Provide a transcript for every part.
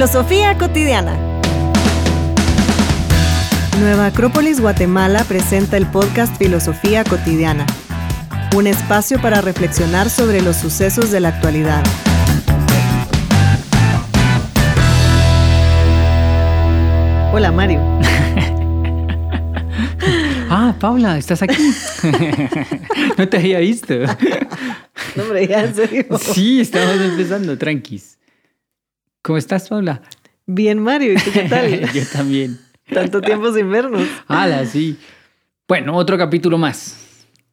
Filosofía cotidiana. Nueva Acrópolis Guatemala presenta el podcast Filosofía cotidiana, un espacio para reflexionar sobre los sucesos de la actualidad. Hola Mario. Ah, Paula, ¿estás aquí? no te había visto. No, hombre, ya en serio. Sí, estamos empezando, tranquis. ¿Cómo estás, Paula? Bien, Mario, ¿y tú qué tal? Yo también. Tanto tiempo sin vernos. Hala, sí. Bueno, otro capítulo más.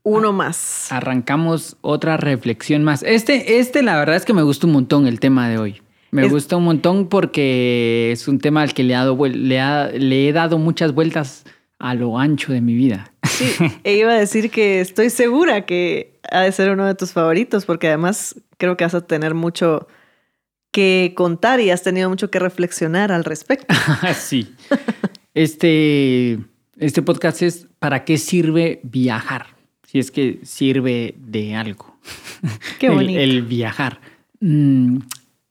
Uno más. Arrancamos otra reflexión más. Este, este, la verdad es que me gusta un montón el tema de hoy. Me Es- gusta un montón porque es un tema al que le, he dado le, ha- le he dado muchas vueltas a lo ancho de mi vida. Sí, e iba a decir que estoy segura que ha de ser uno de tus favoritos, porque además creo que vas a tener mucho que contar y has tenido mucho que reflexionar al respecto. sí. Este, este podcast es ¿para qué sirve viajar? Si es que sirve de algo. Qué El- bonito. El, viajar. Mm,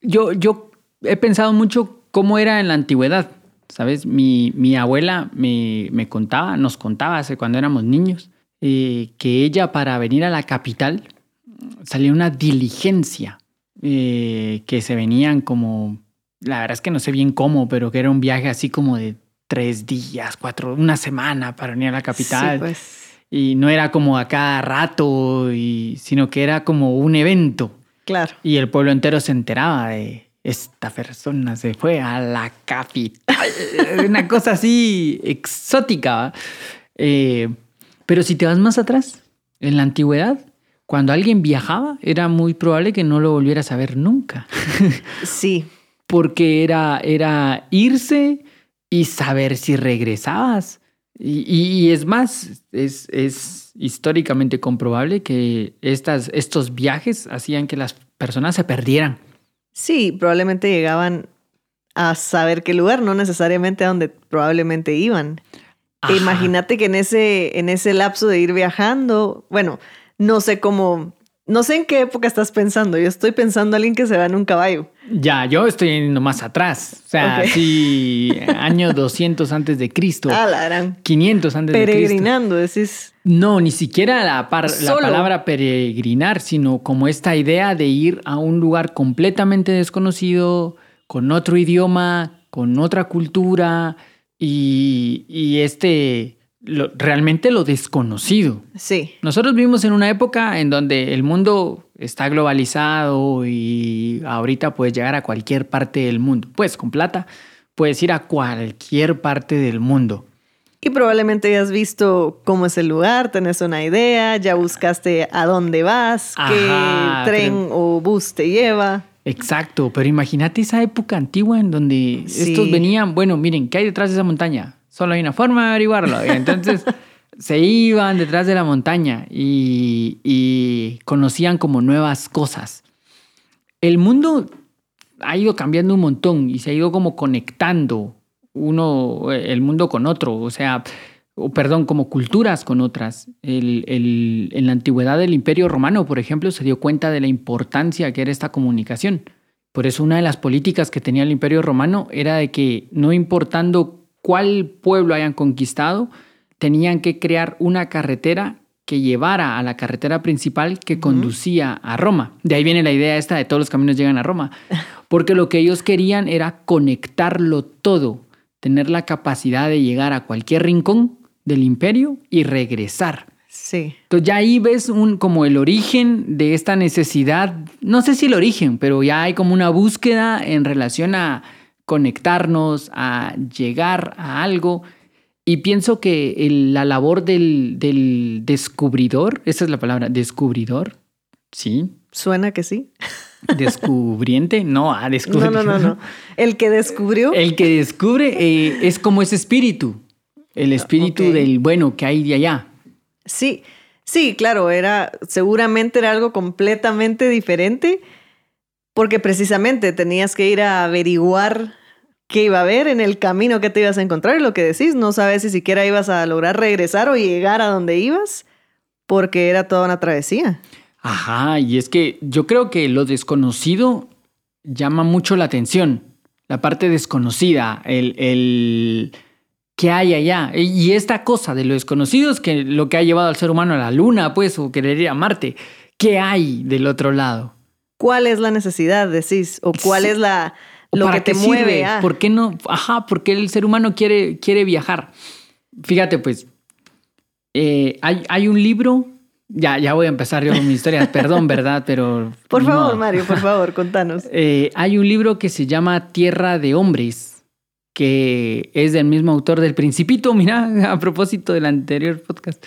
yo, yo he pensado mucho cómo era en la antigüedad. ¿Sabes? Mi, mi abuela me, me contaba, nos contaba hace cuando éramos niños, eh, que ella para venir a la capital salía una diligencia eh, que se venían como, la verdad es que no sé bien cómo, pero que era un viaje así como de tres días, cuatro, una semana para venir a la capital. Sí, pues, Y no era como a cada rato, y, sino que era como un evento. claro. Y el pueblo entero se enteraba de esta persona se fue a la capital. Una cosa así exótica. Eh, pero si te vas más atrás, en la antigüedad, cuando alguien viajaba, era muy probable que no lo volvieras a ver nunca. Sí, Porque era, era irse y saber si regresabas. Y, y- y es más, es, es históricamente comprobable que estas, estos viajes hacían que las personas se perdieran. sí, probablemente llegaban a saber qué lugar, no necesariamente a donde probablemente iban. Ajá. Imagínate que en ese, en ese lapso de ir viajando, bueno, no sé cómo, no sé en qué época estás pensando. Yo estoy pensando a alguien que se va en un caballo. Ya, yo estoy yendo más atrás. O sea, Ok. sí, año 200 antes de Cristo. Ah, la gran 500 antes de Cristo. peregrinando, decís. No, ni siquiera la, par- la palabra peregrinar, sino como esta idea de ir a un lugar completamente desconocido, con otro idioma, con otra cultura y, y este, lo- realmente lo desconocido. Sí, Nosotros vivimos en una época en donde el mundo está globalizado y ahorita puedes llegar a cualquier parte del mundo. Pues con plata puedes ir a cualquier parte del mundo. Y probablemente ya has visto cómo es el lugar, tenés una idea, ya buscaste a dónde vas, qué tren o bus te lleva. Exacto, pero imagínate esa época antigua en donde Sí. estos venían, bueno, miren, ¿qué hay detrás de esa montaña? Solo hay una forma de averiguarlo. Y entonces se iban detrás de la montaña y, y conocían como nuevas cosas. El mundo ha ido cambiando un montón y se ha ido como conectando uno, el mundo con otro, o sea, o perdón, como culturas con otras. El- el- en la antigüedad del Imperio Romano, por ejemplo, se dio cuenta de la importancia que era esta comunicación. Por eso una de las políticas que tenía el Imperio Romano era de que no importando cuál pueblo hayan conquistado, tenían que crear una carretera que llevara a la carretera principal que conducía a Roma. De ahí viene la idea esta de todos los caminos llegan a Roma. Porque lo que ellos querían era conectarlo todo, tener la capacidad de llegar a cualquier rincón del imperio y regresar. Sí, Entonces ya ahí ves un, como el origen de esta necesidad, no sé si el origen, pero ya hay como una búsqueda en relación a conectarnos, a llegar a algo. Y pienso que el- la labor del, del descubridor, esa es la palabra, descubridor, sí, suena que sí. descubriente, no, a No, descubrir. no, no, no. El que descubrió. El que descubre eh, es como ese espíritu, el espíritu ok. del bueno que hay de allá. Sí, sí, claro, era, seguramente era algo completamente diferente, porque precisamente tenías que ir a averiguar qué iba a haber en el camino que te ibas a encontrar y lo que decís, no sabes si siquiera ibas a lograr regresar o llegar a donde ibas, porque era toda una travesía. Ajá, y es que yo creo que lo desconocido llama mucho la atención. la parte desconocida, el, el qué hay allá. Y esta cosa de lo desconocido es que lo que ha llevado al ser humano a la luna, pues, o querer ir a Marte. ¿Qué hay del otro lado? ¿Cuál es la necesidad, decís? ¿O cuál es la lo que te mueve? Ah. ¿Por qué no? Ajá, porque el ser humano quiere, quiere viajar. Fíjate, pues, eh, hay, hay un libro ya, ya voy a empezar yo con mi historia, perdón, ¿verdad? Pero. Por favor, Mario, por favor, contanos. Eh, hay un libro que se llama Tierra de Hombres, que es del mismo autor del Principito, mira, a propósito del anterior podcast.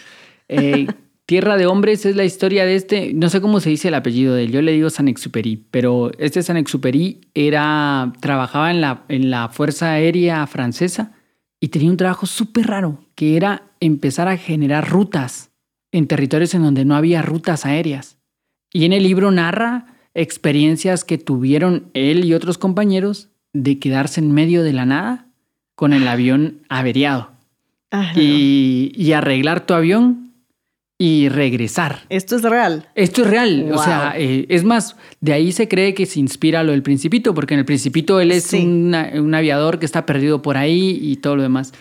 Eh, Tierra de Hombres es la historia de este, no sé cómo se dice el apellido de él, yo le digo San Exuperi, pero este San Exuperi era, trabajaba en la, en la Fuerza Aérea Francesa y tenía un trabajo súper raro, que era empezar a generar rutas en territorios en donde no había rutas aéreas. Y en el libro narra experiencias que tuvieron él y otros compañeros de quedarse en medio de la nada con el avión averiado. y, arreglar tu avión y regresar. Esto es real. Esto es real. O sea, eh, es más, de ahí se cree que se inspira lo del Principito, porque en el Principito él es un aviador que está perdido por ahí y todo lo demás.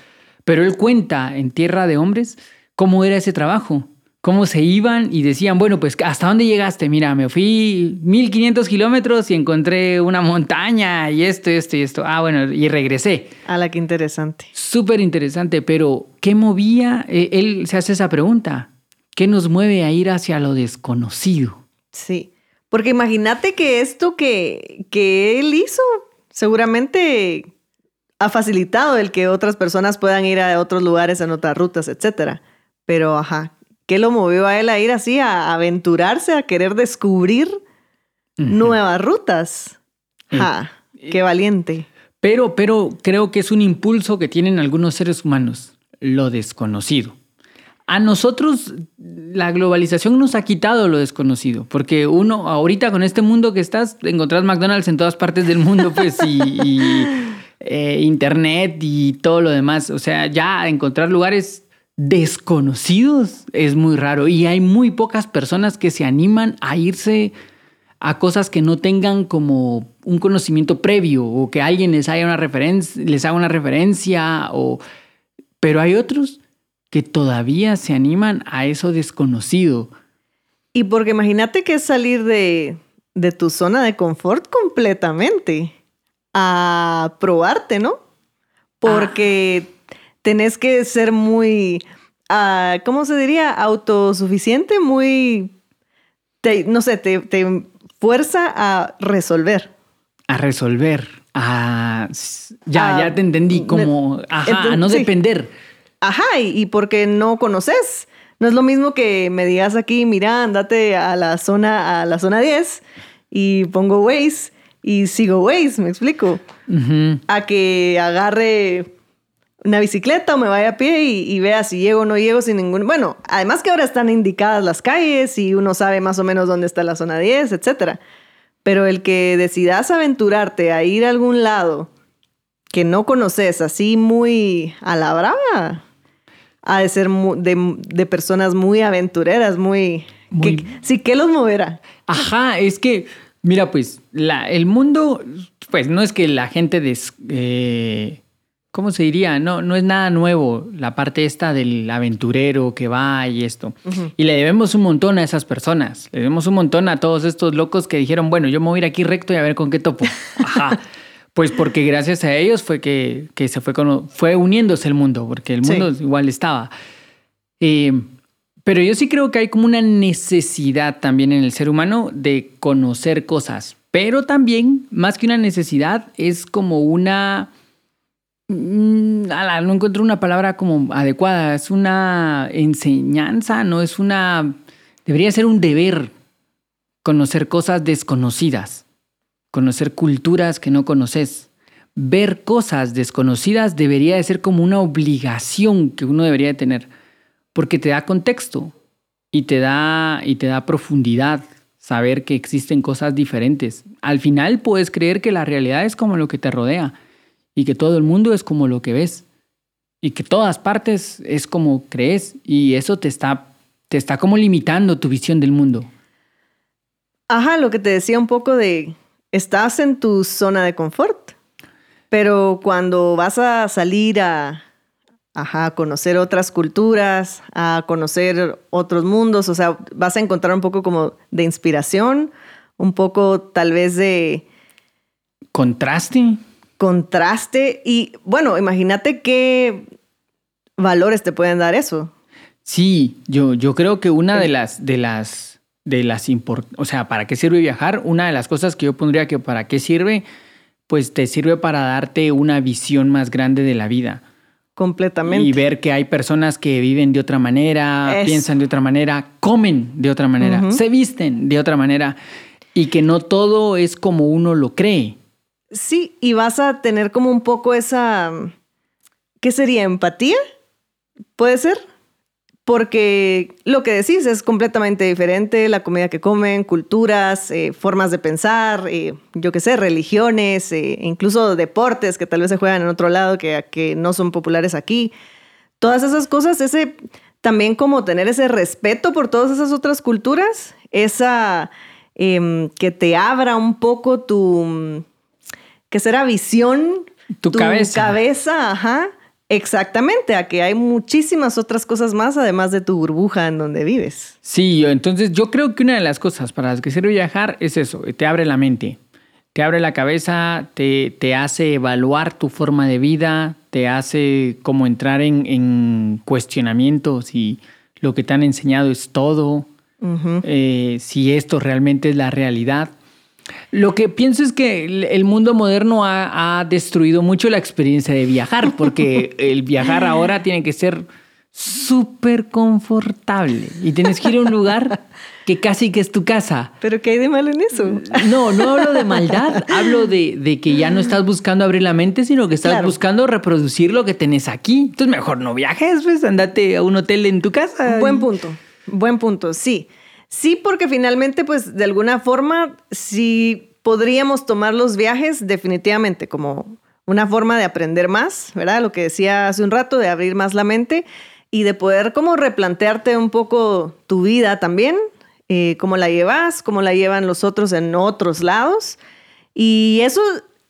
Pero él cuenta en Tierra de Hombres cómo era ese trabajo cómo se iban y decían, bueno, pues ¿hasta dónde llegaste? Mira, me fui 1500 kilómetros y encontré una montaña y esto, esto y esto. Ah, bueno, y regresé. A la que interesante. Súper interesante, pero ¿qué movía? Eh, él se hace esa pregunta. ¿Qué nos mueve a ir hacia lo desconocido? Sí, porque imagínate que esto que, que él hizo seguramente ha facilitado el que otras personas puedan ir a otros lugares en otras rutas, etcétera. Pero, ajá, ¿Qué lo movió a él a ir así, a aventurarse, a querer descubrir nuevas rutas? ¡Ja! ¡Qué valiente! Pero, pero creo que es un impulso que tienen algunos seres humanos, lo desconocido. A nosotros la globalización nos ha quitado lo desconocido, porque uno ahorita con este mundo que estás, encontrás McDonald's en todas partes del mundo, pues, y, eh, internet y todo lo demás. O sea, ya encontrar lugares desconocidos es muy raro y hay muy pocas personas que se animan a irse a cosas que no tengan como un conocimiento previo o que alguien les haga una referencia, les haga una referencia o pero hay otros que todavía se animan a eso desconocido. Y porque imagínate que es salir de, de tu zona de confort completamente a probarte, ¿no? Porque tenés que ser muy, uh, ¿cómo se diría? Autosuficiente, muy, no sé, te, fuerza a resolver. A resolver. A, ya, ya te entendí, como, ajá, a no depender. Ajá, y, porque no conoces. No es lo mismo que me digas aquí, mira, andate a la zona, a la zona 10 y pongo Waze y sigo Waze, me explico. A que agarre una bicicleta o me vaya a pie y, vea si llego o no llego sin ningún... Bueno, además que ahora están indicadas las calles y uno sabe más o menos dónde está la zona 10, etc. Pero el que decidas aventurarte a ir a algún lado que no conoces, así muy a la brava, ha de ser de, personas muy aventureras, muy... sí, ¿qué los moverá? Ajá, es que, mira, pues, la, el mundo, pues no es que la gente... Des, eh, ¿cómo se diría? No, no es nada nuevo la parte esta del aventurero que va y esto. Y le debemos un montón a esas personas. Le debemos un montón a todos estos locos que dijeron, bueno, yo me voy a ir aquí recto y a ver con qué topo. Ajá. Pues porque gracias a ellos fue que, se fue, fue uniéndose el mundo, porque el mundo igual estaba. Eh, pero yo sí creo que hay como una necesidad también en el ser humano de conocer cosas. Pero también, más que una necesidad, es como una Mm, no encuentro una palabra como adecuada. Es una enseñanza, no es una. Debería ser un deber conocer cosas desconocidas, conocer culturas que no conoces. Ver cosas desconocidas debería de ser como una obligación que uno debería de tener, porque te da contexto y te da, y te da profundidad saber que existen cosas diferentes. Al final puedes creer que la realidad es como lo que te rodea y que todo el mundo es como lo que ves y que todas partes es como crees y eso te está, te está como limitando tu visión del mundo. Ajá, lo que te decía un poco de, estás en tu zona de confort. Pero cuando vas a salir a, ajá, a conocer otras culturas, a conocer otros mundos, o sea, vas a encontrar un poco como de inspiración, un poco tal vez de Contraste. contraste y bueno, imagínate qué valores te pueden dar eso. Sí, yo, yo creo que una de las, de las, de las import- o sea, ¿para qué sirve viajar? Una de las cosas que yo pondría que para qué sirve, pues te sirve para darte una visión más grande de la vida. Completamente. Y ver que hay personas que viven de otra manera, Eso. piensan de otra manera, comen de otra manera, se visten de otra manera y que no todo es como uno lo cree. Sí, y vas a tener como un poco esa, ¿qué sería? ¿Empatía? ¿Puede ser? Porque lo que decís es completamente diferente, la comida que comen, culturas, eh, formas de pensar, eh, yo qué sé, religiones, eh, incluso deportes que tal vez se juegan en otro lado que, que no son populares aquí. Todas esas cosas, ese también como tener ese respeto por todas esas otras culturas, esa em, que te abra un poco tu, que será visión, Tu cabeza. cabeza, ajá, exactamente, a que hay muchísimas otras cosas más además de tu burbuja en donde vives. Sí, entonces yo creo que una de las cosas para las que sirve viajar es eso, te abre la mente, te abre la cabeza, te, te hace evaluar tu forma de vida, te hace como entrar en, en cuestionamientos si lo que te han enseñado es todo, eh, si esto realmente es la realidad. Lo que pienso es que el- mundo moderno ha, ha destruido mucho la experiencia de viajar, porque el viajar ahora tiene que ser súper confortable y tienes que ir a un lugar que casi que es tu casa. Pero ¿qué hay de malo en eso? No, no hablo de maldad, hablo de, de que ya no estás buscando abrir la mente, sino que estás Claro. buscando reproducir lo que tenés aquí. Entonces mejor no viajes, pues andate a un hotel en tu casa. Buen punto, buen punto, sí. Sí, porque finalmente, pues, de alguna forma, sí podríamos tomar los viajes definitivamente como una forma de aprender más, ¿verdad? Lo que decía hace un rato, de abrir más la mente y de poder como replantearte un poco tu vida también, eh, cómo la llevas, cómo la llevan los otros en otros lados. Y eso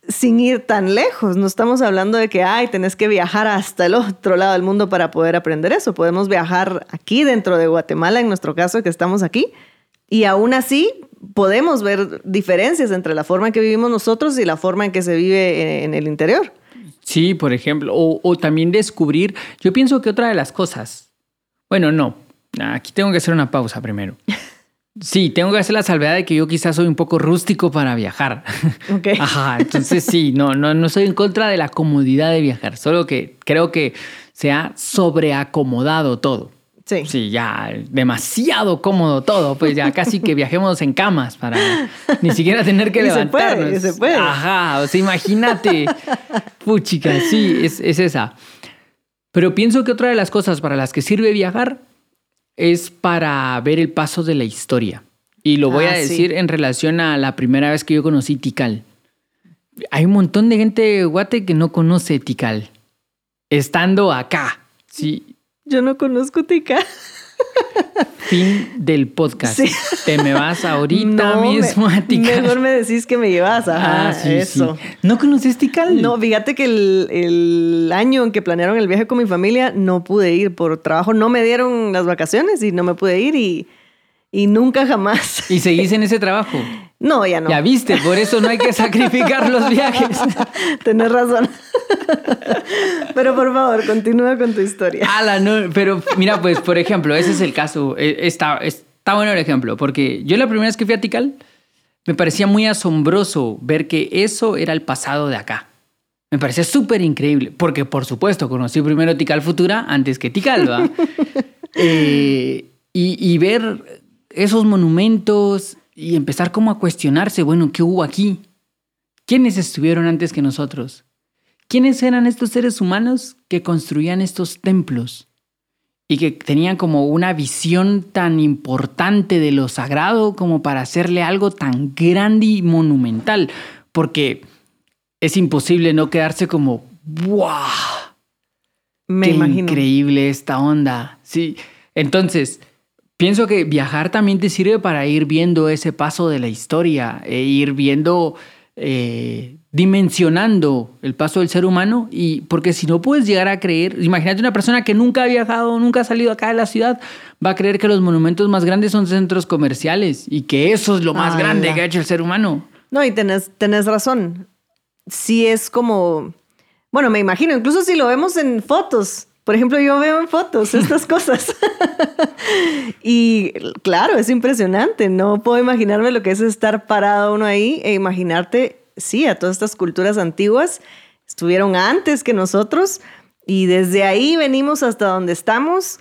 sin ir tan lejos. No estamos hablando de que, ay, tenés que viajar hasta el otro lado del mundo para poder aprender eso. Podemos viajar aquí dentro de Guatemala, en nuestro caso, que estamos aquí. Y aún así podemos ver diferencias entre la forma en que vivimos nosotros y la forma en que se vive en, en el interior. Sí, por ejemplo, o, o también descubrir, yo pienso que otra de las cosas, bueno, no, aquí tengo que hacer una pausa primero. Sí, tengo que hacer la salvedad de que yo quizás soy un poco rústico para viajar. Ok. Ajá, entonces sí, no, no, no soy en contra de la comodidad de viajar, solo que creo que se ha sobreacomodado todo. Sí. Sí, ya demasiado cómodo todo, pues ya casi que viajemos en camas para ni siquiera tener que Y se puede, levantarnos. y se puede. Ajá, o sea, imagínate. Puchica, sí, es, es esa. Pero pienso que otra de las cosas para las que sirve viajar es para ver el paso de la historia. Y lo voy Ah, a sí. decir en relación a la primera vez que yo conocí Tikal. Hay un montón de gente guate que no conoce Tikal. Estando acá. Sí, Yo no conozco Tica. fin del podcast. Sí. Te me vas ahorita No, me- mismo a Tikal. Mejor me decís que me llevas. Ajá, ah, sí, eso. sí. ¿No conoces Tikal? No, fíjate que el, el año en que planearon el viaje con mi familia no pude ir por trabajo. No me dieron las vacaciones y no me pude ir y, y nunca jamás. Y seguís en ese trabajo. No, ya no. Ya viste, por eso no hay que sacrificar los viajes. Tenés razón. Pero por favor, continúa con tu historia. Ala, no, pero mira, pues, por ejemplo, ese es el caso. Eh, Está, está bueno el ejemplo, porque yo la primera vez que fui a Tikal, me parecía muy asombroso ver que eso era el pasado de acá. Me parecía súper increíble, porque por supuesto conocí primero Tikal Futura antes que Tikal, ¿va? Eh, y, y ver esos monumentos y empezar como a cuestionarse, bueno, ¿qué hubo aquí? ¿Quiénes estuvieron antes que nosotros? ¿Quiénes eran estos seres humanos que construían estos templos? Y que tenían como una visión tan importante de lo sagrado como para hacerle algo tan grande y monumental. Porque es imposible no quedarse como, ¡wow! Me Qué imagino. increíble esta onda. Sí. Entonces, pienso que viajar también te sirve para ir viendo ese paso de la historia e ir viendo eh, dimensionando el paso del ser humano y porque si no puedes llegar a creer, imagínate una persona que nunca ha viajado, nunca ha salido acá de la ciudad, va a creer que los monumentos más grandes son centros comerciales y que eso es lo más Ah, grande ya. que ha hecho el ser humano. No, y tenés, tenés razón. Sí es como, bueno, me imagino, incluso si lo vemos en fotos. Por ejemplo, yo veo en fotos estas cosas. y claro, es impresionante. No puedo imaginarme lo que es estar parado uno ahí e imaginarte, sí, a todas estas culturas antiguas estuvieron antes que nosotros y desde ahí venimos hasta donde estamos.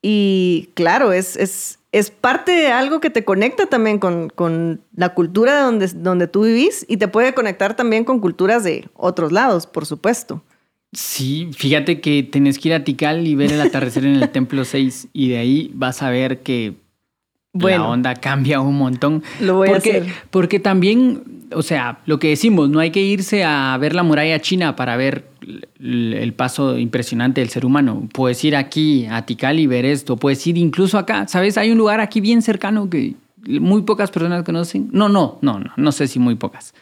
Y claro, es, es, es parte de algo que te conecta también con, con la cultura de donde, donde tú vivís y te puede conectar también con culturas de otros lados, por supuesto. Sí, fíjate que tenés que ir a Tikal y ver el atardecer en el Templo 6 y de ahí vas a ver que la onda cambia un montón. Lo voy a porque, hacer. Porque también, o sea, lo que decimos, no hay que irse a ver la muralla china para ver el, el paso impresionante del ser humano. Puedes ir aquí a Tikal y ver esto, puedes ir incluso acá, ¿sabes? Hay un lugar aquí bien cercano que muy pocas personas conocen. No, no, no, no, no sé si muy pocas.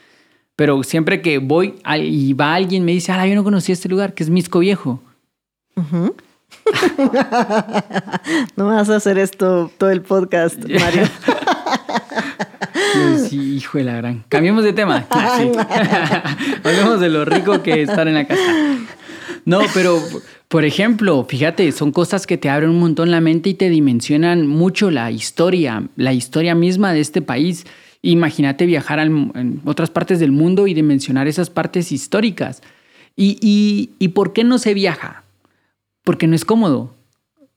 Pero siempre que voy y va alguien me dice, ah, yo no conocí este lugar, que es Misco Viejo. No vas a hacer esto todo el podcast, Mario. Sí, hijo de la gran. Cambiemos de tema. Hablemos de lo rico que es estar en la casa. No, pero por ejemplo, fíjate, son cosas que te abren un montón la mente y te dimensionan mucho la historia, la historia misma de este país. Imagínate viajar al- en otras partes del mundo y dimensionar esas partes históricas. ¿Y, y, y por qué no se viaja? Porque no es cómodo.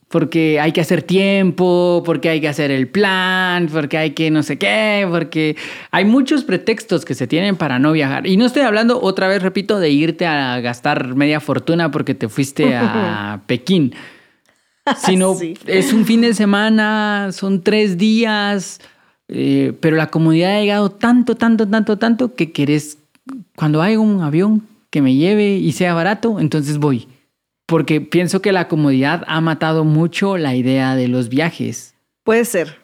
Porque hay que hacer tiempo, porque hay que hacer el plan, porque hay que no sé qué, porque hay muchos pretextos que se tienen para no viajar. Y no estoy hablando, otra vez repito, de irte a gastar media fortuna porque te fuiste a Pekín, sino Sí. es un fin de semana, son tres días, eh, pero la comodidad ha llegado tanto, tanto, tanto, tanto que querés, cuando hay un avión que me lleve y sea barato, entonces voy. Porque pienso que la comodidad ha matado mucho la idea de los viajes. Puede ser.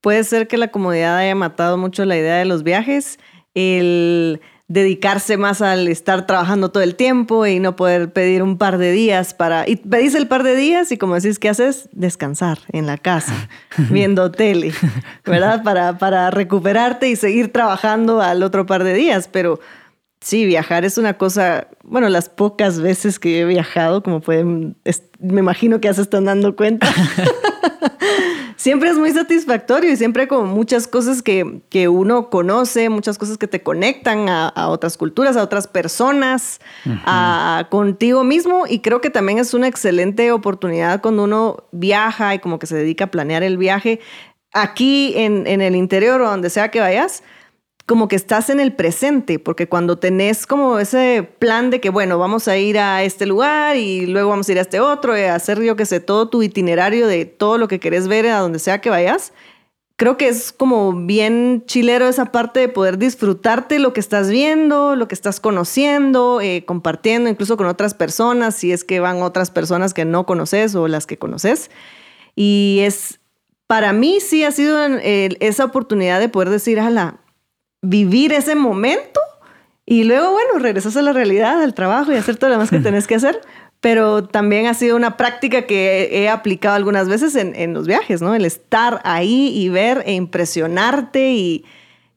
Puede ser que la comodidad haya matado mucho la idea de los viajes, el dedicarse más al estar trabajando todo el tiempo y no poder pedir un par de días para... Y pedís el par de días y como decís, ¿qué haces? Descansar en la casa, viendo tele, ¿verdad? Para, para recuperarte y seguir trabajando al otro par de días. Pero sí, viajar es una cosa, bueno, las pocas veces que he viajado, como pueden, es- me imagino que ya se están dando cuenta. siempre es muy satisfactorio y siempre como muchas cosas que, que uno conoce, muchas cosas que te conectan a, a otras culturas, a otras personas, a, contigo mismo. Y creo que también es una excelente oportunidad cuando uno viaja y como que se dedica a planear el viaje aquí en, en el interior o donde sea que vayas como que estás en el presente, porque cuando tenés como ese plan de que, bueno, vamos a ir a este lugar y luego vamos a ir a este otro, y a hacer yo que sé, todo tu itinerario de todo lo que querés ver a donde sea que vayas, creo que es como bien chilero esa parte de poder disfrutarte lo que estás viendo, lo que estás conociendo, eh, compartiendo incluso con otras personas, si es que van otras personas que no conoces o las que conoces. Y es, para mí sí ha sido eh, esa oportunidad de poder decir, ala, vivir ese momento y luego, bueno, regresas a la realidad, al trabajo y hacer todo lo demás que tenés que hacer. Pero también ha sido una práctica que he aplicado algunas veces en, en los viajes, ¿no? El estar ahí y ver e impresionarte y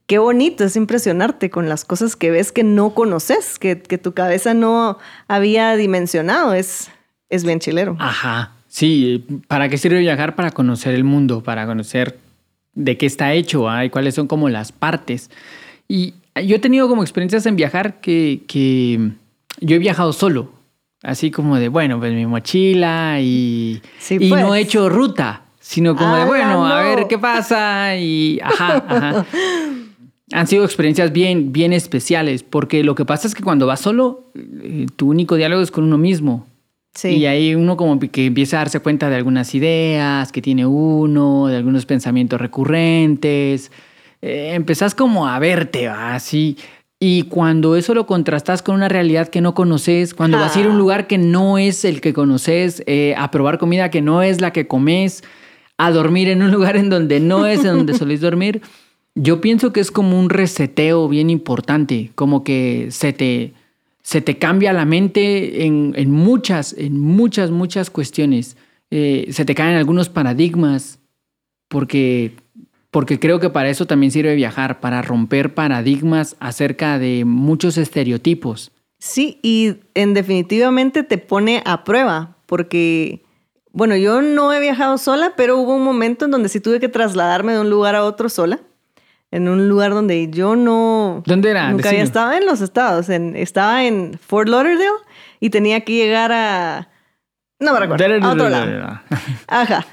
qué bonito es impresionarte con las cosas que ves que no conoces, que, que tu cabeza no había dimensionado. Es, es bien chilero. Ajá. Sí, ¿para qué sirve viajar? Para conocer el mundo, para conocer de qué está hecho ¿ah? y cuáles son como las partes. Y yo he tenido como experiencias en viajar que, que yo he viajado solo, así como de, bueno, pues mi mochila y, Sí, y no pues. he hecho ruta, sino como de, ¡Ala, bueno, a no! ver qué pasa y, ajá, ajá. Han sido experiencias bien, bien especiales, porque lo que pasa es que cuando vas solo, eh, tu único diálogo es con uno mismo. Sí. Y ahí uno como que empieza a darse cuenta de algunas ideas que tiene uno, de algunos pensamientos recurrentes. Eh, empezás como a verte, así. Y cuando eso lo contrastas con una realidad que no conoces, cuando vas a ir a un lugar que no es el que conoces, eh, a probar comida que no es la que comes, a dormir en un lugar en donde no es en donde solís dormir, Yo pienso que es como un reseteo bien importante, como que se te, se te cambia la mente en, en muchas, en muchas, muchas cuestiones. Eh, se te caen algunos paradigmas, porque, porque creo que para eso también sirve viajar, para romper paradigmas acerca de muchos estereotipos. Sí, y en definitivamente te pone a prueba, porque, bueno, yo no he viajado sola, pero hubo un momento en donde sí tuve que trasladarme de un lugar a otro sola en un lugar donde yo no... ¿Dónde era? Nunca había estado en los estados. En, estaba en Fort Lauderdale y tenía que llegar a... No me recuerdo. A otro lado. Ajá.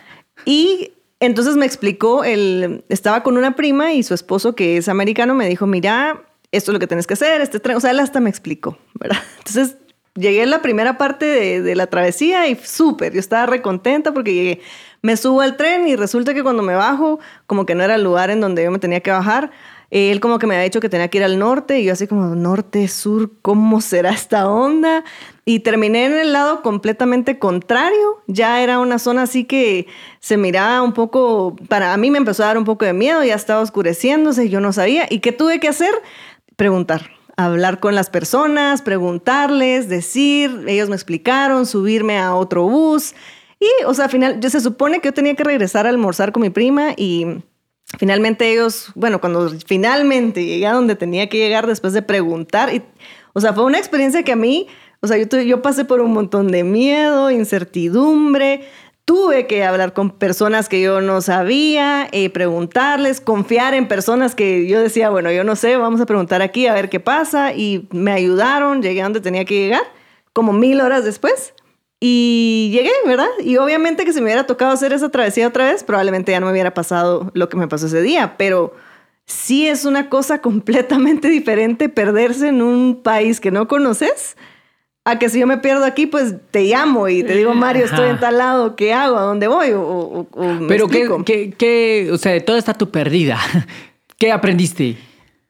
Y entonces me explicó, el, estaba con una prima y su esposo que es americano me dijo, mira, esto es lo que tienes que hacer, este tren, o sea, él hasta me explicó, ¿verdad? Entonces llegué en la primera parte de, de la travesía y súper, yo estaba recontenta porque llegué me subo al tren y resulta que cuando me bajo, como que no era el lugar en donde yo me tenía que bajar, él como que me había dicho que tenía que ir al norte y yo así como, norte, sur, ¿cómo será esta onda? Y terminé en el lado completamente contrario, ya era una zona así que se miraba un poco, para mí me empezó a dar un poco de miedo, ya estaba oscureciéndose, yo no sabía. ¿Y qué tuve que hacer? Preguntar hablar con las personas, preguntarles, decir, ellos me explicaron, subirme a otro bus, y, o sea, al final, yo se supone que yo tenía que regresar a almorzar con mi prima y finalmente ellos, bueno, cuando finalmente llegué a donde tenía que llegar después de preguntar, y, o sea, fue una experiencia que a mí, o sea, yo, yo pasé por un montón de miedo, incertidumbre, tuve que hablar con personas que yo no sabía, eh, preguntarles, confiar en personas que yo decía, bueno, yo no sé, vamos a preguntar aquí a ver qué pasa, y me ayudaron, llegué a donde tenía que llegar, como mil horas después. Y llegué, ¿verdad? Y obviamente que si me hubiera tocado hacer esa travesía otra vez, probablemente ya no me hubiera pasado lo que me pasó ese día, pero sí es una cosa completamente diferente perderse en un país que no conoces a que si yo me pierdo aquí, pues te llamo y te digo, Mario, estoy en tal lado, ¿qué hago? ¿A dónde voy? O, Pero ¿qué, qué, o sea, de todo está tu perdida. ¿Qué aprendiste?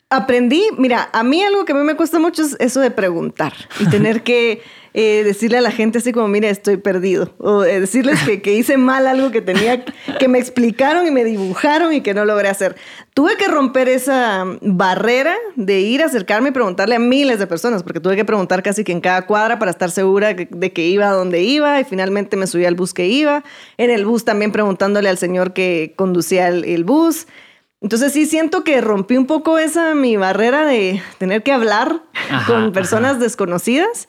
Aprendí, mira, a mí algo que a mí me cuesta mucho es eso de preguntar y tener que eh, decirle a la gente así como, mira, estoy perdido. O eh, decirles que, que, hice mal algo que tenía, que me explicaron y me dibujaron y que no logré hacer. Tuve que romper esa barrera de ir a acercarme y preguntarle a miles de personas, porque tuve que preguntar casi que en cada cuadra para estar segura de que iba a donde iba y finalmente me subí al bus que iba. En el bus también preguntándole al señor que conducía el, bus. Entonces sí siento que rompí un poco esa mi barrera de tener que hablar con personas desconocidas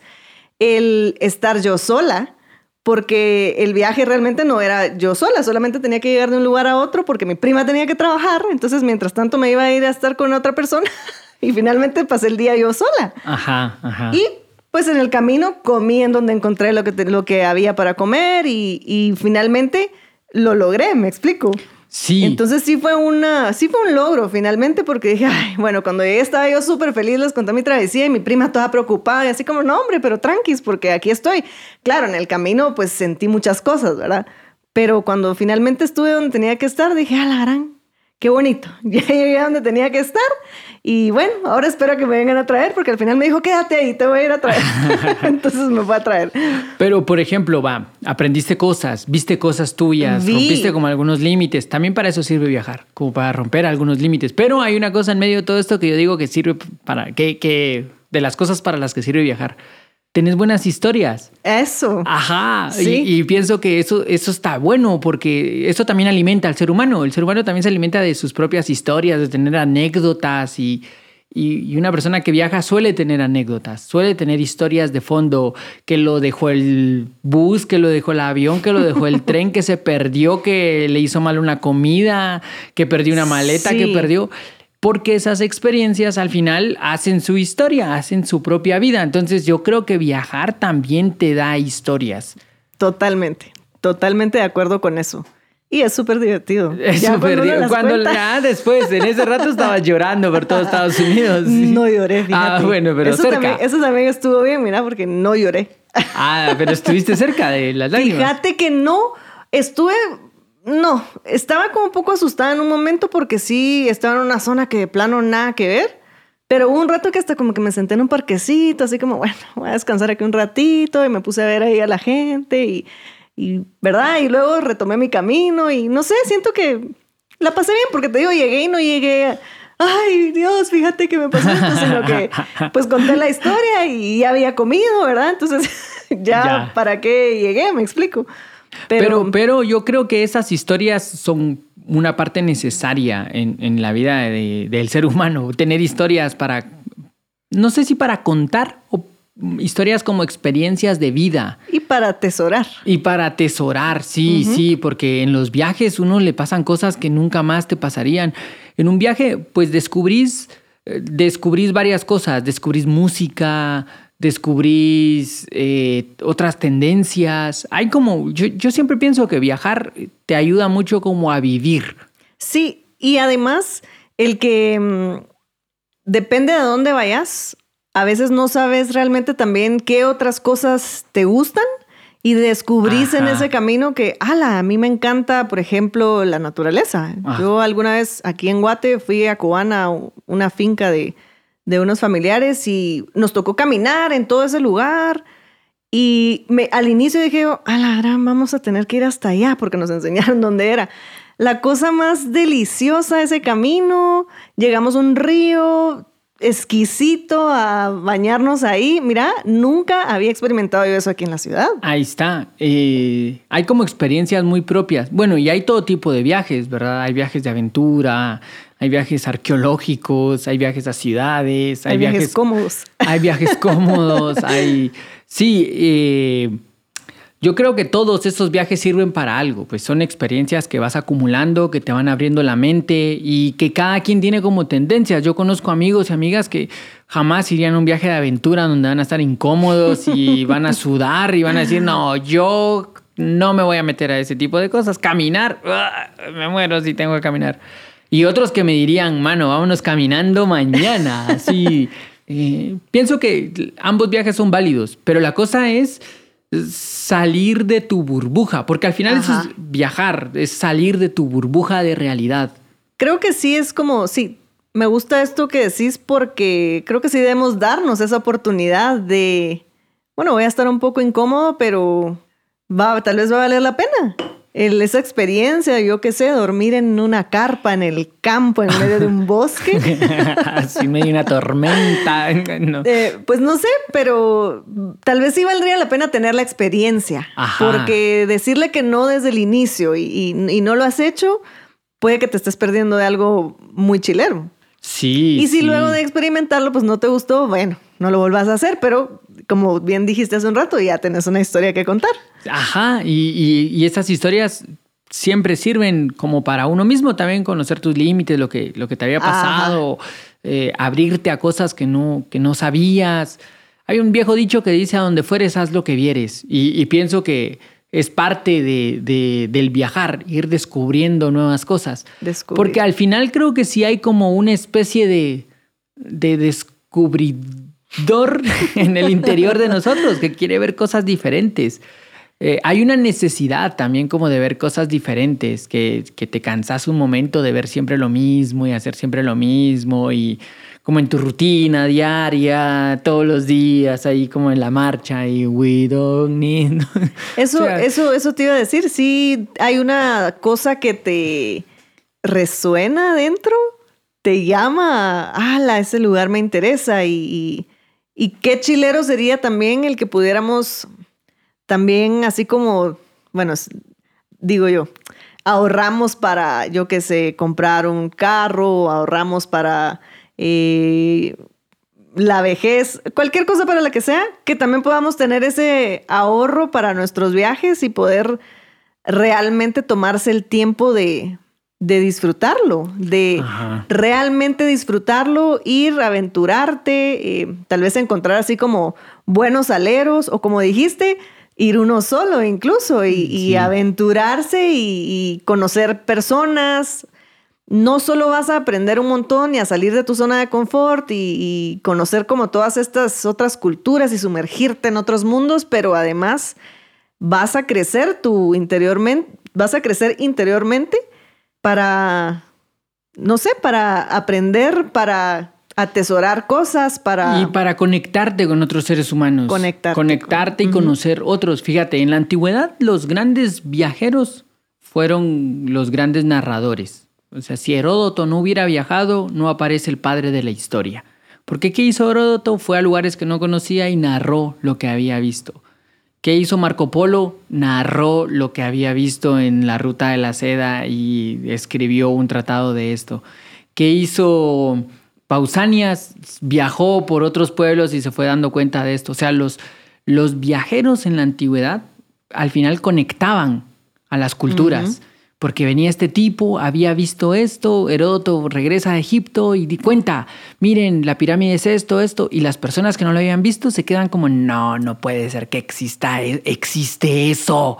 el estar yo sola, porque el viaje realmente no era yo sola, solamente tenía que llegar de un lugar a otro porque mi prima tenía que trabajar, entonces mientras tanto me iba a ir a estar con otra persona y finalmente pasé el día yo sola. Ajá, ajá. Y pues en el camino comí en donde encontré lo que, lo que había para comer y, y finalmente lo logré, me explico. Sí. Entonces sí fue una, sí fue un logro finalmente porque dije, bueno, cuando llegué estaba yo súper feliz, les conté mi travesía y mi prima toda preocupada y así como, no hombre, pero tranquis porque aquí estoy. Claro, en el camino pues sentí muchas cosas, ¿verdad? Pero cuando finalmente estuve donde tenía que estar, dije, a la gran, qué bonito. Ya llegué a donde tenía que estar y bueno, ahora espero que me vengan a traer porque al final me dijo, quédate ahí, te voy a ir a traer. Entonces me fue a traer. Pero, por ejemplo, va, aprendiste cosas, viste cosas tuyas, rompiste como algunos límites. También para eso sirve viajar, como para romper algunos límites. Pero hay una cosa en medio de todo esto que yo digo que sirve para, que, que de las cosas para las que sirve viajar tenés buenas historias. Eso. Ajá. Y, pienso que eso, eso está bueno porque eso también alimenta al ser humano. El ser humano también se alimenta de sus propias historias, de tener anécdotas y, y, una persona que viaja suele tener anécdotas, suele tener historias de fondo, que lo dejó el bus, que lo dejó el avión, que lo dejó el tren, que se perdió, que le hizo mal una comida, que perdió una maleta, que perdió porque esas experiencias al final hacen su historia, hacen su propia vida. Entonces yo creo que viajar también te da historias. Totalmente, totalmente de acuerdo con eso. Y es súper divertido. Es súper divertido. Cuando, ya después, en ese rato estabas llorando por todo Estados Unidos. No lloré, Ah, bueno, pero eso cerca. También, eso también estuvo bien, mira, porque no lloré. Ah, pero estuviste cerca de las lágrimas. Fíjate que no, estuve no, estaba como un poco asustada en un momento porque sí, estaba en una zona que de plano nada que ver. Pero hubo un rato que hasta como que me senté en un parquecito, así como, bueno, voy a descansar aquí un ratito y me puse a ver ahí a la gente y, y ¿verdad? Y luego retomé mi camino y no sé, siento que la pasé bien porque te digo, llegué y no llegué, ay Dios, fíjate que me pasó esto, sino que pues conté la historia y ya había comido, ¿verdad? Entonces ya, para qué llegué, me explico. Pero, pero, yo creo que esas historias son una parte necesaria en, la vida del ser humano, tener historias para, no sé si para contar o historias como experiencias de vida. Y para atesorar. Y para atesorar, sí, sí, porque en los viajes uno le pasan cosas que nunca más te pasarían. En un viaje, pues descubrís, eh, descubrís varias cosas, descubrís música, descubrís eh, otras tendencias. Hay como, yo, yo siempre pienso que viajar te ayuda mucho como a vivir. Sí, y además el que mm, depende de dónde vayas, a veces no sabes realmente también qué otras cosas te gustan y descubrís en ese camino que, ala, a mí me encanta, por ejemplo, la naturaleza. Yo alguna vez aquí en Guate fui a Cobana, una finca de, de unos familiares y nos tocó caminar en todo ese lugar. Y al inicio dije, ala, vamos a tener que ir hasta allá porque nos enseñaron dónde era. La cosa más deliciosa ese camino, llegamos a un río, exquisito a bañarnos ahí. Mira, nunca había experimentado eso aquí en la ciudad. Ahí está. Eh, hay como experiencias muy propias. Bueno, y hay todo tipo de viajes, ¿verdad? Hay viajes de aventura, hay viajes arqueológicos, hay viajes a ciudades, hay, viajes, cómodos. Hay viajes cómodos, hay... Sí, eh, yo creo que todos esos viajes sirven para algo, pues son experiencias que vas acumulando, que te van abriendo la mente y que cada quien tiene como tendencias. Yo conozco amigos y amigas que jamás irían a un viaje de aventura donde van a estar incómodos y van a sudar y van a decir, no, yo no me voy a meter a ese tipo de cosas. Caminar, me muero si tengo que caminar. Y otros que me dirían, mano, vámonos caminando mañana. Así, eh, pienso que ambos viajes son válidos, pero la cosa es salir de tu burbuja, porque al final eso es viajar, es salir de tu burbuja de realidad. Creo que sí es como, sí, me gusta esto que decís porque creo que sí debemos darnos esa oportunidad de, bueno, voy a estar un poco incómodo, pero va, tal vez va a valer la pena esa experiencia, yo qué sé, dormir en una carpa en el campo en medio de un bosque. Así medio una tormenta. Eh, pues no sé, pero tal vez sí valdría la pena tener la experiencia. Porque decirle que no desde el inicio y, no lo has hecho, puede que te estés perdiendo de algo muy chilero. Sí. Y si luego de experimentarlo, pues no te gustó, bueno, no lo vuelvas a hacer, pero como bien dijiste hace un rato, ya tenés una historia que contar. Ajá, y, esas historias siempre sirven como para uno mismo también conocer tus límites, lo que, lo que te había pasado, eh, abrirte a cosas que no, que no sabías. Hay un viejo dicho que dice, a donde fueres, haz lo que vieres. Y, pienso que es parte de, del viajar, ir descubriendo nuevas cosas. Porque al final creo que sí hay como una especie de, de descubridor en el interior de nosotros que quiere ver cosas diferentes. Eh, hay una necesidad también como de ver cosas diferentes, que, que, te cansas un momento de ver siempre lo mismo y hacer siempre lo mismo y como en tu rutina diaria, todos los días, ahí como en la marcha y we don't need. Eso, eso, eso te iba a decir, sí, hay una cosa que te resuena adentro, te llama, ala, ese lugar me interesa y, y qué chilero sería también el que pudiéramos también así como, bueno, digo yo, ahorramos para, yo qué sé, comprar un carro, ahorramos para eh, la vejez, cualquier cosa para la que sea, que también podamos tener ese ahorro para nuestros viajes y poder realmente tomarse el tiempo de, disfrutarlo, de realmente disfrutarlo, ir, aventurarte, eh, tal vez encontrar así como buenos aleros o como dijiste, ir uno solo incluso y, aventurarse y, conocer personas. No solo vas a aprender un montón y a salir de tu zona de confort y, conocer como todas estas otras culturas y sumergirte en otros mundos, pero además vas a crecer tu interiormente, vas a crecer interiormente para, no sé, para aprender, para atesorar cosas para... Y para conectarte con otros seres humanos. Conectarte. Conectarte y conocer otros. Fíjate, en la antigüedad los grandes viajeros fueron los grandes narradores. O sea, si Heródoto no hubiera viajado, no aparece el padre de la historia. Porque ¿qué hizo Heródoto? Fue a lugares que no conocía y narró lo que había visto. ¿Qué hizo Marco Polo? Narró lo que había visto en la ruta de la seda y escribió un tratado de esto. ¿Qué hizo Pausanias? Viajó por otros pueblos y se fue dando cuenta de esto. O sea, los, los viajeros en la antigüedad al final conectaban a las culturas porque venía este tipo, había visto esto, Heródoto regresa a Egipto y di cuenta, miren, la pirámide es esto, esto, y las personas que no lo habían visto se quedan como, no, no puede ser que exista, existe eso,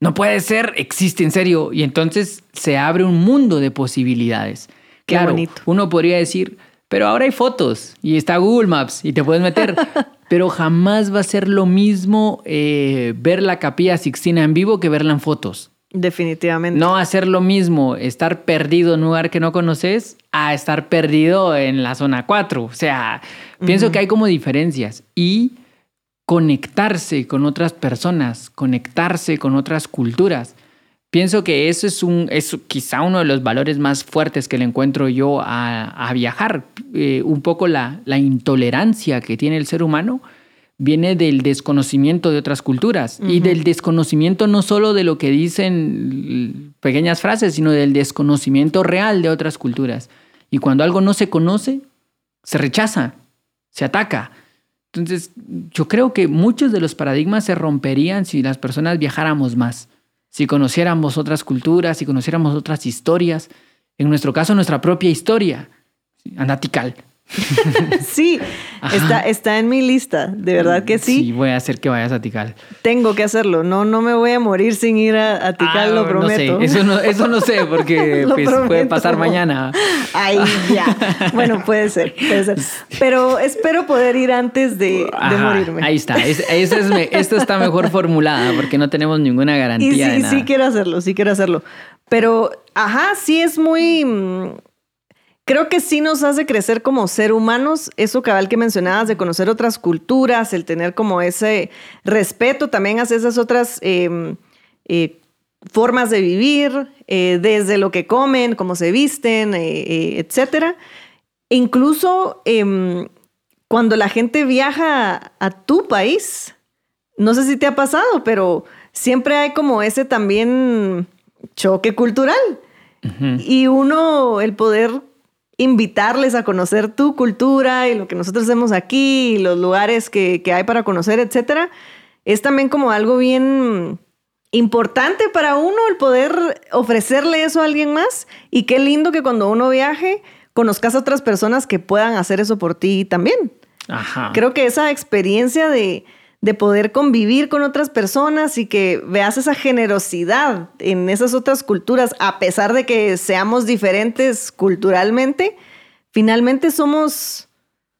no puede ser, existe en serio, y entonces se abre un mundo de posibilidades. Qué claro, bonito. uno podría decir, pero ahora hay fotos y está Google Maps y te puedes meter. pero jamás va a ser lo mismo eh, ver la capilla Sixtina en vivo que verla en fotos. Definitivamente. No hacer lo mismo, estar perdido en un lugar que no conoces, a estar perdido en la zona 4. O sea, pienso que hay como diferencias. Y conectarse con otras personas, conectarse con otras culturas. Pienso que eso es, un, es quizá uno de los valores más fuertes que le encuentro yo a, viajar. Eh, un poco la, la intolerancia que tiene el ser humano viene del desconocimiento de otras culturas y del desconocimiento no solo de lo que dicen pequeñas frases, sino del desconocimiento real de otras culturas. Y cuando algo no se conoce, se rechaza, se ataca. Entonces, yo creo que muchos de los paradigmas se romperían si las personas viajáramos más, si conociéramos otras culturas, si conociéramos otras historias, en nuestro caso nuestra propia historia, anatical. sí, está, está en mi lista, de verdad que sí. Sí, voy a hacer que vayas a Tikal. Tengo que hacerlo, no, no me voy a morir sin ir a, Tikal, lo prometo. Ah, no sé. Eso, no, eso no sé, porque pues, puede pasar mañana. Ay, ya. Bueno, puede ser, puede ser. Pero espero poder ir antes de, morirme. Ahí está, es, esto está mejor formulada, porque no tenemos ninguna garantía. Y sí, sí quiero hacerlo, sí quiero hacerlo. Pero, ajá, sí es muy mm, Creo que sí nos hace crecer como ser humanos, eso cabal que mencionabas de conocer otras culturas, el tener como ese respeto también hacia esas otras em, eh, formas de vivir, eh, desde lo que comen, cómo se visten, eh, etcétera. Incluso em, cuando la gente viaja a tu país, no sé si te ha pasado, pero siempre hay como ese también choque cultural. Y uno, el poder invitarles a conocer tu cultura y lo que nosotros hacemos aquí y los lugares que, hay para conocer, etcétera, es también como algo bien importante para uno el poder ofrecerle eso a alguien más. Y qué lindo que cuando uno viaje conozcas a otras personas que puedan hacer eso por ti también. Creo que esa experiencia de, de poder convivir con otras personas y que veas esa generosidad en esas otras culturas, a pesar de que seamos diferentes culturalmente, finalmente somos,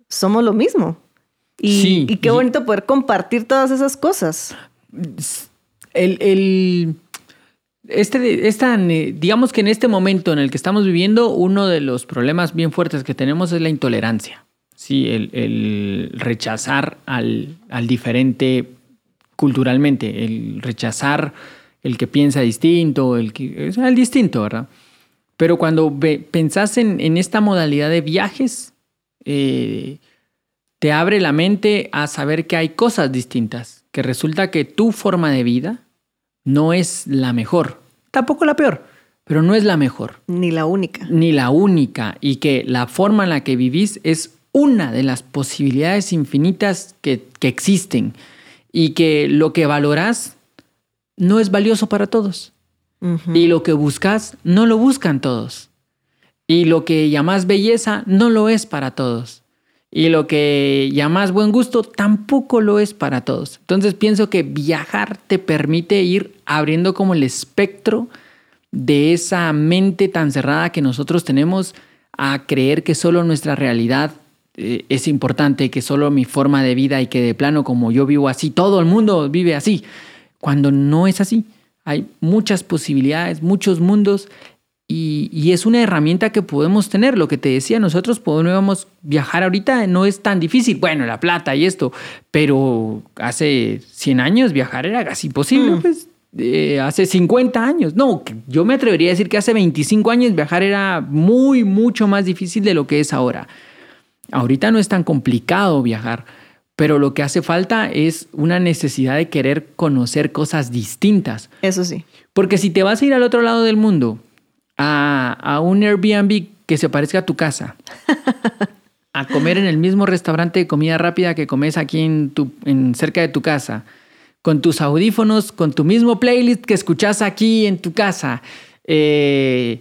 somos lo mismo. Y, y qué bonito poder compartir todas esas cosas. El, este, esta, digamos que en este momento en el que estamos viviendo, uno de los problemas bien fuertes que tenemos es la intolerancia. Sí, el, rechazar al, diferente culturalmente, el rechazar el que piensa distinto, el que el distinto, ¿verdad? Pero cuando pensás en, esta modalidad de viajes, eh, te abre la mente a saber que hay cosas distintas, que resulta que tu forma de vida no es la mejor, tampoco la peor, pero no es la mejor. Ni la única. Ni la única, y que la forma en la que vivís es una de las posibilidades infinitas que, existen y que lo que valoras no es valioso para todos. Y lo que buscas no lo buscan todos. Y lo que llamas belleza no lo es para todos. Y lo que llamas buen gusto tampoco lo es para todos. Entonces pienso que viajar te permite ir abriendo como el espectro de esa mente tan cerrada que nosotros tenemos a creer que solo nuestra realidad eh, es importante, que solo mi forma de vida y que de plano como yo vivo así, todo el mundo vive así, cuando no es así. Hay muchas posibilidades, muchos mundos y, es una herramienta que podemos tener. Lo que te decía, nosotros podemos viajar ahorita, no es tan difícil. Bueno, la plata y esto, pero hace 100 años viajar era casi imposible. Mm. Pues eh, hace 50 años. No, yo me atrevería a decir que hace 25 años viajar era muy, mucho más difícil de lo que es ahora. Ahorita no es tan complicado viajar, pero lo que hace falta es una necesidad de querer conocer cosas distintas. Eso sí. Porque si te vas a ir al otro lado del mundo, a, a un Airbnb que se parezca a tu casa, a comer en el mismo restaurante de comida rápida que comes aquí en, tu, en cerca de tu casa, con tus audífonos, con tu mismo playlist que escuchas aquí en tu casa, eh,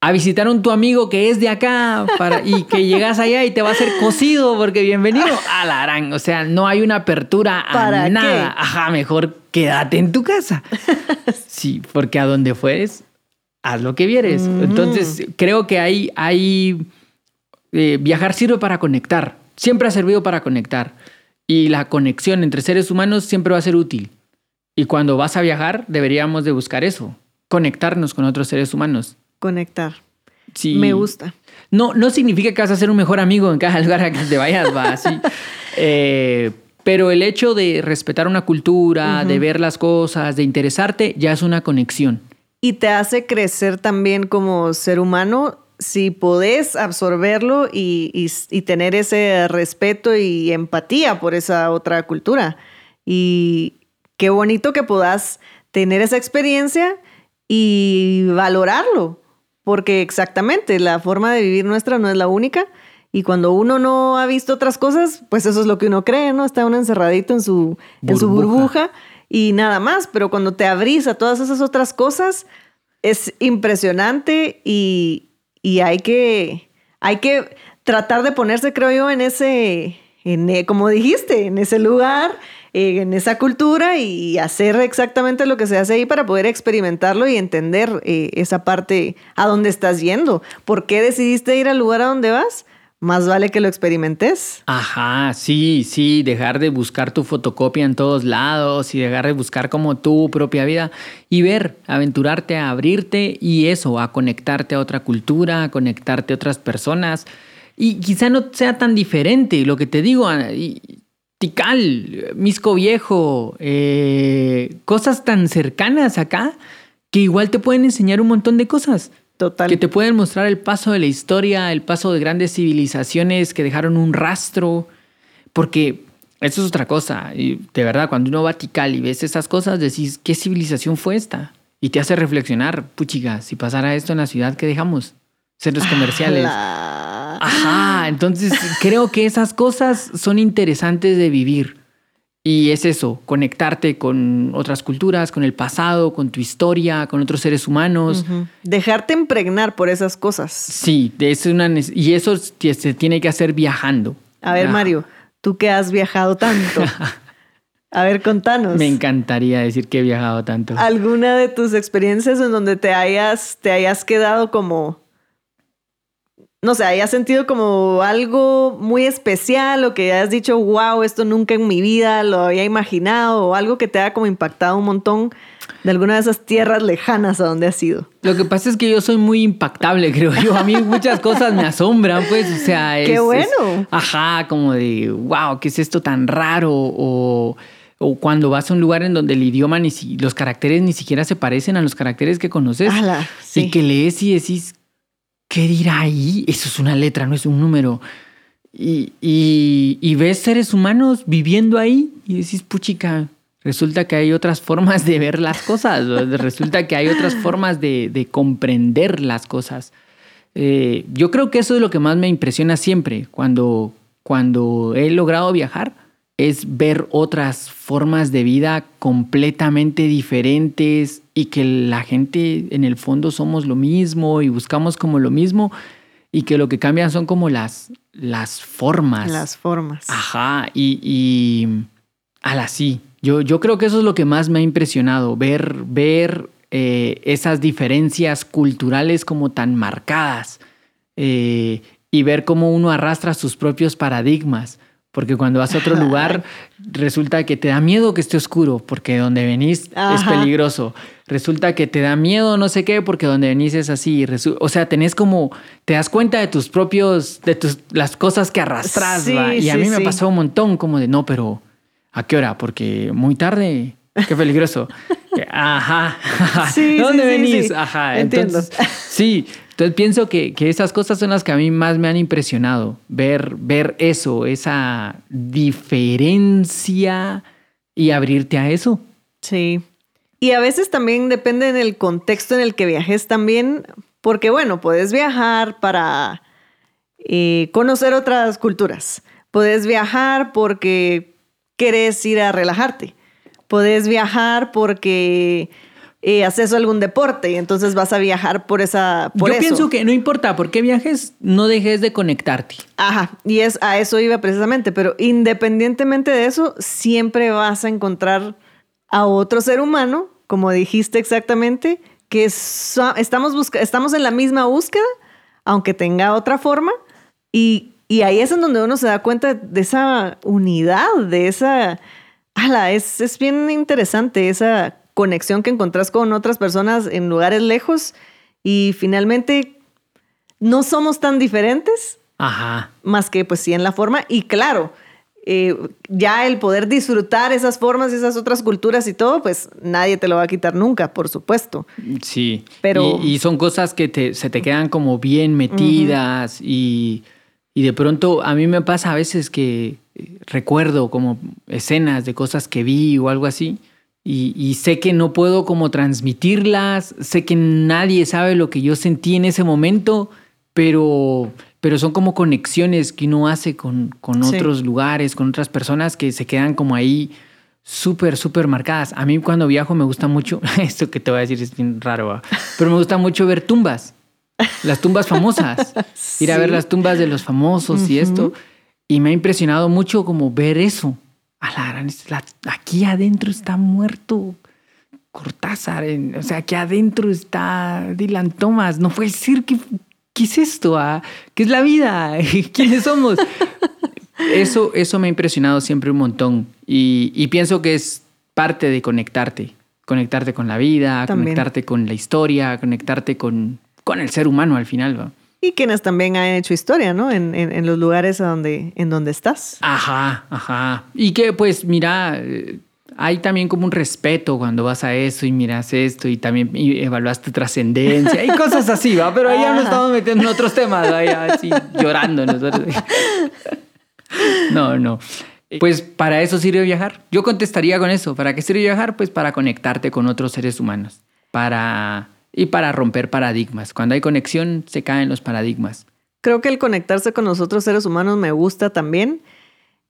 a visitar a un tu amigo que es de acá para, y que llegas allá y te va a hacer cocido porque bienvenido a la aran. O sea, no hay una apertura a ¿Para nada. qué? Ajá, mejor quédate en tu casa. Sí, porque a donde fueres, haz lo que vieres. Mm. Entonces, creo que hay, hay eh, viajar sirve para conectar. Siempre ha servido para conectar. Y la conexión entre seres humanos siempre va a ser útil. Y cuando vas a viajar, deberíamos de buscar eso. Conectarnos con otros seres humanos. Conectar. Sí. Me gusta. No, no significa que vas a ser un mejor amigo en cada lugar a que te vayas, va así. Eh, pero el hecho de respetar una cultura, de ver las cosas, de interesarte, ya es una conexión. Y te hace crecer también como ser humano si podés absorberlo y, y- y tener ese respeto y empatía por esa otra cultura. Y qué bonito que puedas tener esa experiencia y valorarlo, porque exactamente la forma de vivir nuestra no es la única. Y cuando uno no ha visto otras cosas, pues eso es lo que uno cree, ¿no? Está uno encerradito en su, en su Burbuja. burbuja y nada más. Pero cuando te abrís a todas esas otras cosas, es impresionante y, y hay que hay que tratar de ponerse, creo yo, en ese, en, e- como dijiste, en ese lugar, eh, en esa cultura y hacer exactamente lo que se hace ahí para poder experimentarlo y entender eh, esa parte a dónde estás yendo. ¿Por qué decidiste ir al lugar a donde vas? Más vale que lo experimentes. Ajá, sí, sí, dejar de buscar tu fotocopia en todos lados y dejar de buscar como tu propia vida y ver, aventurarte a abrirte y eso, a conectarte a otra cultura, a conectarte a otras personas. Y quizá no sea tan diferente, lo que te digo, ah, Tikal, Misco Viejo, eh, cosas tan cercanas acá que igual te pueden enseñar un montón de cosas. Total. Que te pueden mostrar el paso de la historia, el paso de grandes civilizaciones que dejaron un rastro. Porque eso es otra cosa. Y de verdad, cuando uno va a Tikal y ves esas cosas, decís, ¿qué civilización fue esta? Y te hace reflexionar, puchiga, si pasara esto en la ciudad, ¿qué dejamos? Centros comerciales. La- Ajá, entonces creo que esas cosas son interesantes de vivir. Y es eso, conectarte con otras culturas, con el pasado, con tu historia, con otros seres humanos. Dejarte impregnar por esas cosas. Sí, es una y eso se tiene que hacer viajando. A ver, Ah, Mario, tú que has viajado tanto. A ver, contanos. Me encantaría decir que he viajado tanto. ¿Alguna de tus experiencias en donde te hayas, te hayas quedado como, no sé, hayas sentido como algo muy especial o que hayas dicho, wow, esto nunca en mi vida lo había imaginado o algo que te haya como impactado un montón de alguna de esas tierras lejanas a donde has ido? Lo que pasa es que yo soy muy impactable, creo yo. A mí muchas cosas me asombran, pues, o sea, es, ¡Qué es- bueno! ajá, como de, wow, ¿qué es esto tan raro? O, o cuando vas a un lugar en donde el idioma ni si, los caracteres ni siquiera se parecen a los caracteres que conoces. Ala, sí. Y que lees y decís, ¿qué dirá ahí? Eso es una letra, no es un número. Y, y- ves seres humanos viviendo ahí y decís, puchica, resulta que hay otras formas de ver las cosas, resulta que hay otras formas de, de comprender las cosas. Eh, yo creo que eso es lo que más me impresiona siempre cuando, cuando he logrado viajar, es ver otras formas de vida completamente diferentes y que la gente en el fondo somos lo mismo y buscamos como lo mismo y que lo que cambian son como las, las formas. Las formas. Ajá, y, y ala, sí. Yo, yo creo que eso es lo que más me ha impresionado, ver, ver eh, esas diferencias culturales como tan marcadas eh, y ver cómo uno arrastra sus propios paradigmas. Porque cuando vas a otro lugar, resulta que te da miedo que esté oscuro, porque donde venís es peligroso. Resulta que te da miedo no sé qué, porque donde venís es así. O sea, tenés como, te das cuenta de tus propios, de tus, las cosas que arrastras, Sí. Y a sí, mí me sí. pasó un montón como de, no, pero ¿a qué hora? Porque muy tarde, qué peligroso. Ajá, Sí, ¿de dónde sí, sí, venís? sí. Ajá, Entiendo. entonces, sí, entonces pienso que, que esas cosas son las que a mí más me han impresionado, ver, ver eso, esa diferencia y abrirte a eso. Sí. Y a veces también depende en el contexto en el que viajes también, porque bueno, puedes viajar para eh, conocer otras culturas. Puedes viajar porque quieres ir a relajarte. Puedes viajar porque eh, haces algún deporte y entonces vas a viajar por esa por Yo eso. pienso que no importa por qué viajes, no dejes de conectarte. Ajá, y es a eso iba precisamente, pero independientemente de eso, siempre vas a encontrar a otro ser humano, como dijiste exactamente, que so- estamos, estamos en la misma búsqueda, aunque tenga otra forma, y, y ahí es en donde uno se da cuenta de esa unidad, de esa... Ala, es, es bien interesante esa conexión que encontrás con otras personas en lugares lejos y finalmente no somos tan diferentes, Ajá. más que pues sí en la forma y claro, eh, ya el poder disfrutar esas formas, esas otras culturas y todo, pues nadie te lo va a quitar nunca, por supuesto. Sí, Pero- y, y son cosas que te- se te quedan como bien metidas y, y de pronto a mí me pasa a veces que recuerdo como escenas de cosas que vi o algo así y, y sé que no puedo como transmitirlas, sé que nadie sabe lo que yo sentí en ese momento, pero, pero son como conexiones que uno hace con, con Sí. otros lugares, con otras personas que se quedan como ahí súper, súper marcadas. A mí cuando viajo me gusta mucho, esto que te voy a decir es bien raro, ¿va? pero me gusta mucho ver tumbas, las tumbas famosas, ir a ver las tumbas de los famosos y esto. Y me ha impresionado mucho como ver eso. A la gran, es la- aquí adentro está muerto Cortázar, en- o sea, aquí adentro está Dylan Thomas. No puede ser que... ¿Qué es esto? ah? ¿Qué es la vida? ¿Quiénes somos? Eso, eso me ha impresionado siempre un montón y, y pienso que es parte de conectarte, conectarte con la vida, También. conectarte con la historia, conectarte con, con el ser humano al final. ¿va? Y quienes también han hecho historia, ¿no? En, en- en los lugares donde, en donde estás. Ajá, ajá. Y que pues mira, eh, hay también como un respeto cuando vas a eso y miras esto y también evaluas tu trascendencia y cosas así, ¿va? Pero ahí ya nos estamos metiendo en otros temas, ¿va? Ya así llorando nosotros. No, no. Pues para eso sirve viajar. Yo contestaría con eso. ¿Para qué sirve viajar? Pues para conectarte con otros seres humanos. Para... Y para romper paradigmas. Cuando hay conexión, se caen los paradigmas. Creo que el conectarse con los otros seres humanos me gusta también.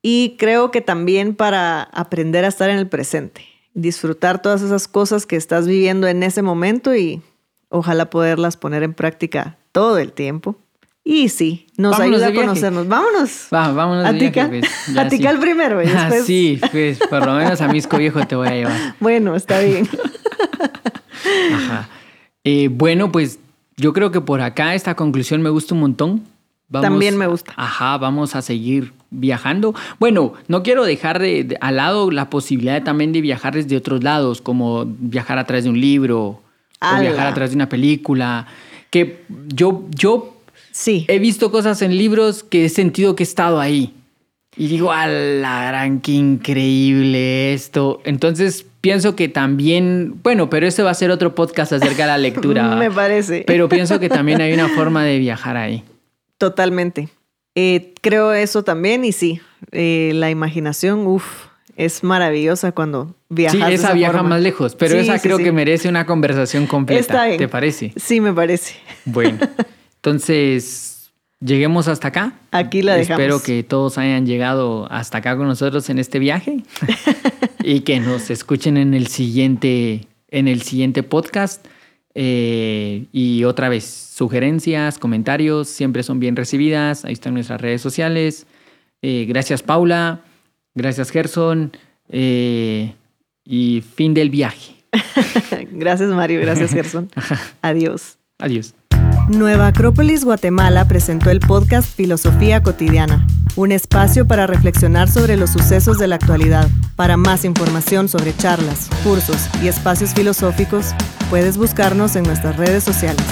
Y creo que también para aprender a estar en el presente. Disfrutar todas esas cosas que estás viviendo en ese momento y ojalá poderlas poner en práctica todo el tiempo. Y sí, nos Vámonos ayuda a conocernos. Vámonos. Va, vámonos A de viaje, pues. Sí. Tikal primero y Ah, después- sí, pues por lo menos a Misco Viejo te voy a llevar. Bueno, está bien. Ajá. Eh, bueno, pues yo creo que por acá esta conclusión me gusta un montón. También me gusta. Ajá, vamos a seguir viajando. Bueno, no quiero dejar de, de- al lado la posibilidad también de viajar desde otros lados, como viajar a través de un libro o ¡Hala! viajar a través de una película. Que yo, yo Sí. he visto cosas en libros que he sentido que he estado ahí. Y digo, a la gran, qué increíble esto. Entonces pienso que también, bueno, pero ese va a ser otro podcast acerca de la lectura. Me parece. Pero pienso que también hay una forma de viajar ahí. Totalmente. Eh, creo eso también y sí, eh, la imaginación, uff, es maravillosa cuando viajas. sí, esa esa viaja forma. más lejos, pero Sí, esa sí, creo sí. que merece una conversación completa. Está bien. ¿Te parece? Sí, me parece. Bueno, entonces lleguemos hasta acá. Aquí la dejamos. Espero que todos hayan llegado hasta acá con nosotros en este viaje y que nos escuchen en el siguiente, en el siguiente podcast. Eh, y otra vez, sugerencias, comentarios, siempre son bien recibidas. Ahí están nuestras redes sociales. Eh, gracias, Paula. Gracias, Gerson. Eh, y fin del viaje. Gracias, Mario. Gracias, Gerson. Adiós. Adiós. Nueva Acrópolis Guatemala presentó el podcast Filosofía Cotidiana, un espacio para reflexionar sobre los sucesos de la actualidad. Para más información sobre charlas, cursos y espacios filosóficos, puedes buscarnos en nuestras redes sociales.